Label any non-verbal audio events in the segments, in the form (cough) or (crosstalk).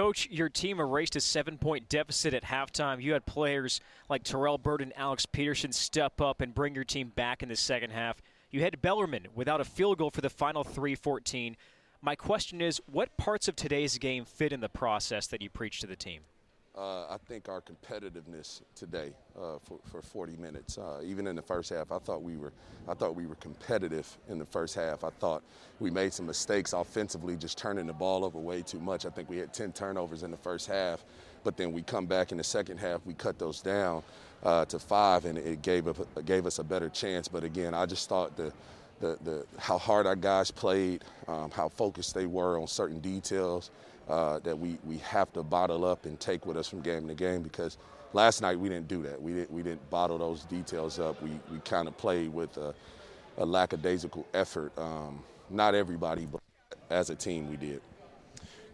Coach, your team erased a seven point deficit at halftime. You had players like Terrell Burden and Alex Peterson step up and bring your team back in the second half. You had Bellarmine without a field goal for the final 314. My question is what parts of today's game fit in the process that you preach to the team? Uh, I think our competitiveness today uh, for, for 40 minutes, uh, even in the first half, I thought we were, I thought we were competitive in the first half. I thought we made some mistakes offensively, just turning the ball over way too much. I think we had 10 turnovers in the first half, but then we come back in the second half, we cut those down uh, to five, and it gave gave us a better chance. But again, I just thought the the, the, how hard our guys played, um, how focused they were on certain details uh, that we, we have to bottle up and take with us from game to game because last night we didn't do that. We didn't, we didn't bottle those details up. We, we kind of played with a, a lackadaisical effort. Um, not everybody, but as a team, we did.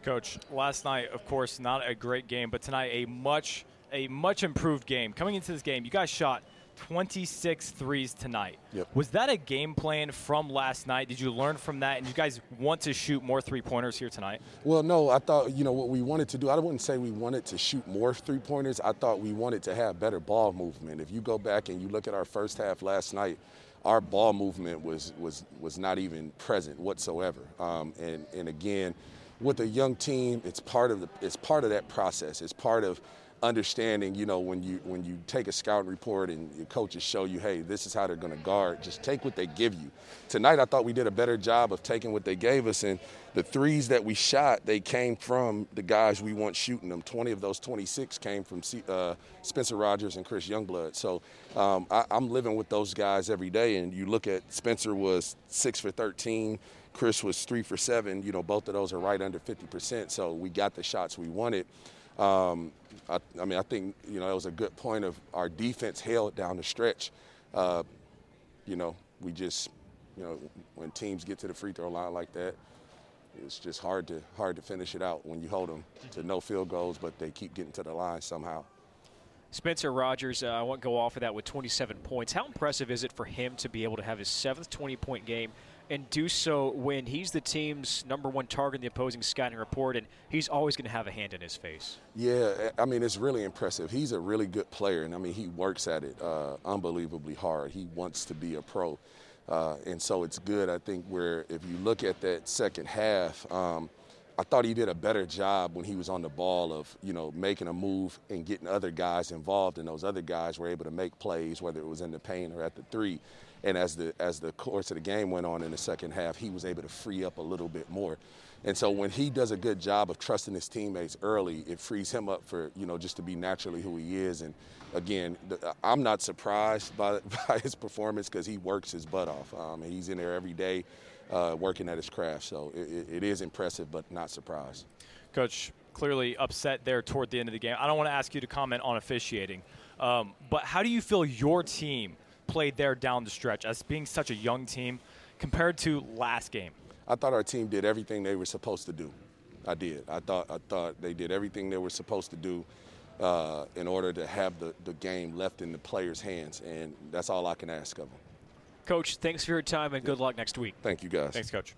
Coach, last night, of course, not a great game, but tonight a much a much improved game. Coming into this game, you guys shot – 26 threes tonight. Yep. Was that a game plan from last night? Did you learn from that? And you guys want to shoot more three pointers here tonight? Well, no. I thought, you know, what we wanted to do, I wouldn't say we wanted to shoot more three pointers. I thought we wanted to have better ball movement. If you go back and you look at our first half last night, our ball movement was, was, was not even present whatsoever. Um, and, and again, with a young team, it's part of the, it's part of that process. It's part of understanding, you know, when you when you take a scouting report and your coaches show you, hey, this is how they're going to guard. Just take what they give you. Tonight, I thought we did a better job of taking what they gave us, and the threes that we shot, they came from the guys we want shooting them. 20 of those 26 came from uh, Spencer Rogers and Chris Youngblood. So um, I, I'm living with those guys every day, and you look at Spencer was six for 13. Chris was three for seven. You know, both of those are right under 50%. So we got the shots we wanted. Um, I, I, mean, I think you know that was a good point of our defense held down the stretch. Uh, you know, we just you know when teams get to the free throw line like that, it's just hard to hard to finish it out when you hold them to no field goals, but they keep getting to the line somehow. Spencer Rogers, uh, I won't go off of that with 27 points. How impressive is it for him to be able to have his seventh 20 point game and do so when he's the team's number one target in the opposing scouting report, and he's always going to have a hand in his face. Yeah, I mean, it's really impressive. He's a really good player, and I mean, he works at it uh, unbelievably hard. He wants to be a pro. Uh, and so it's good, I think, where if you look at that second half, um, I thought he did a better job when he was on the ball of, you know, making a move and getting other guys involved, and those other guys were able to make plays, whether it was in the paint or at the three. And as the as the course of the game went on in the second half, he was able to free up a little bit more. And so when he does a good job of trusting his teammates early, it frees him up for you know just to be naturally who he is. And again, I'm not surprised by (laughs) by his performance because he works his butt off. Um, he's in there every day, uh, working at his craft. So it, it is impressive, but not surprised. Coach, clearly upset there toward the end of the game. I don't want to ask you to comment on officiating, um, but how do you feel your team? played there down the stretch as being such a young team compared to last game? I thought our team did everything they were supposed to do. I did. I thought I thought they did everything they were supposed to do uh, in order to have the, the game left in the players' hands, and that's all I can ask of them. Coach, thanks for your time and good luck next week. Thank you, guys. Thanks, Coach.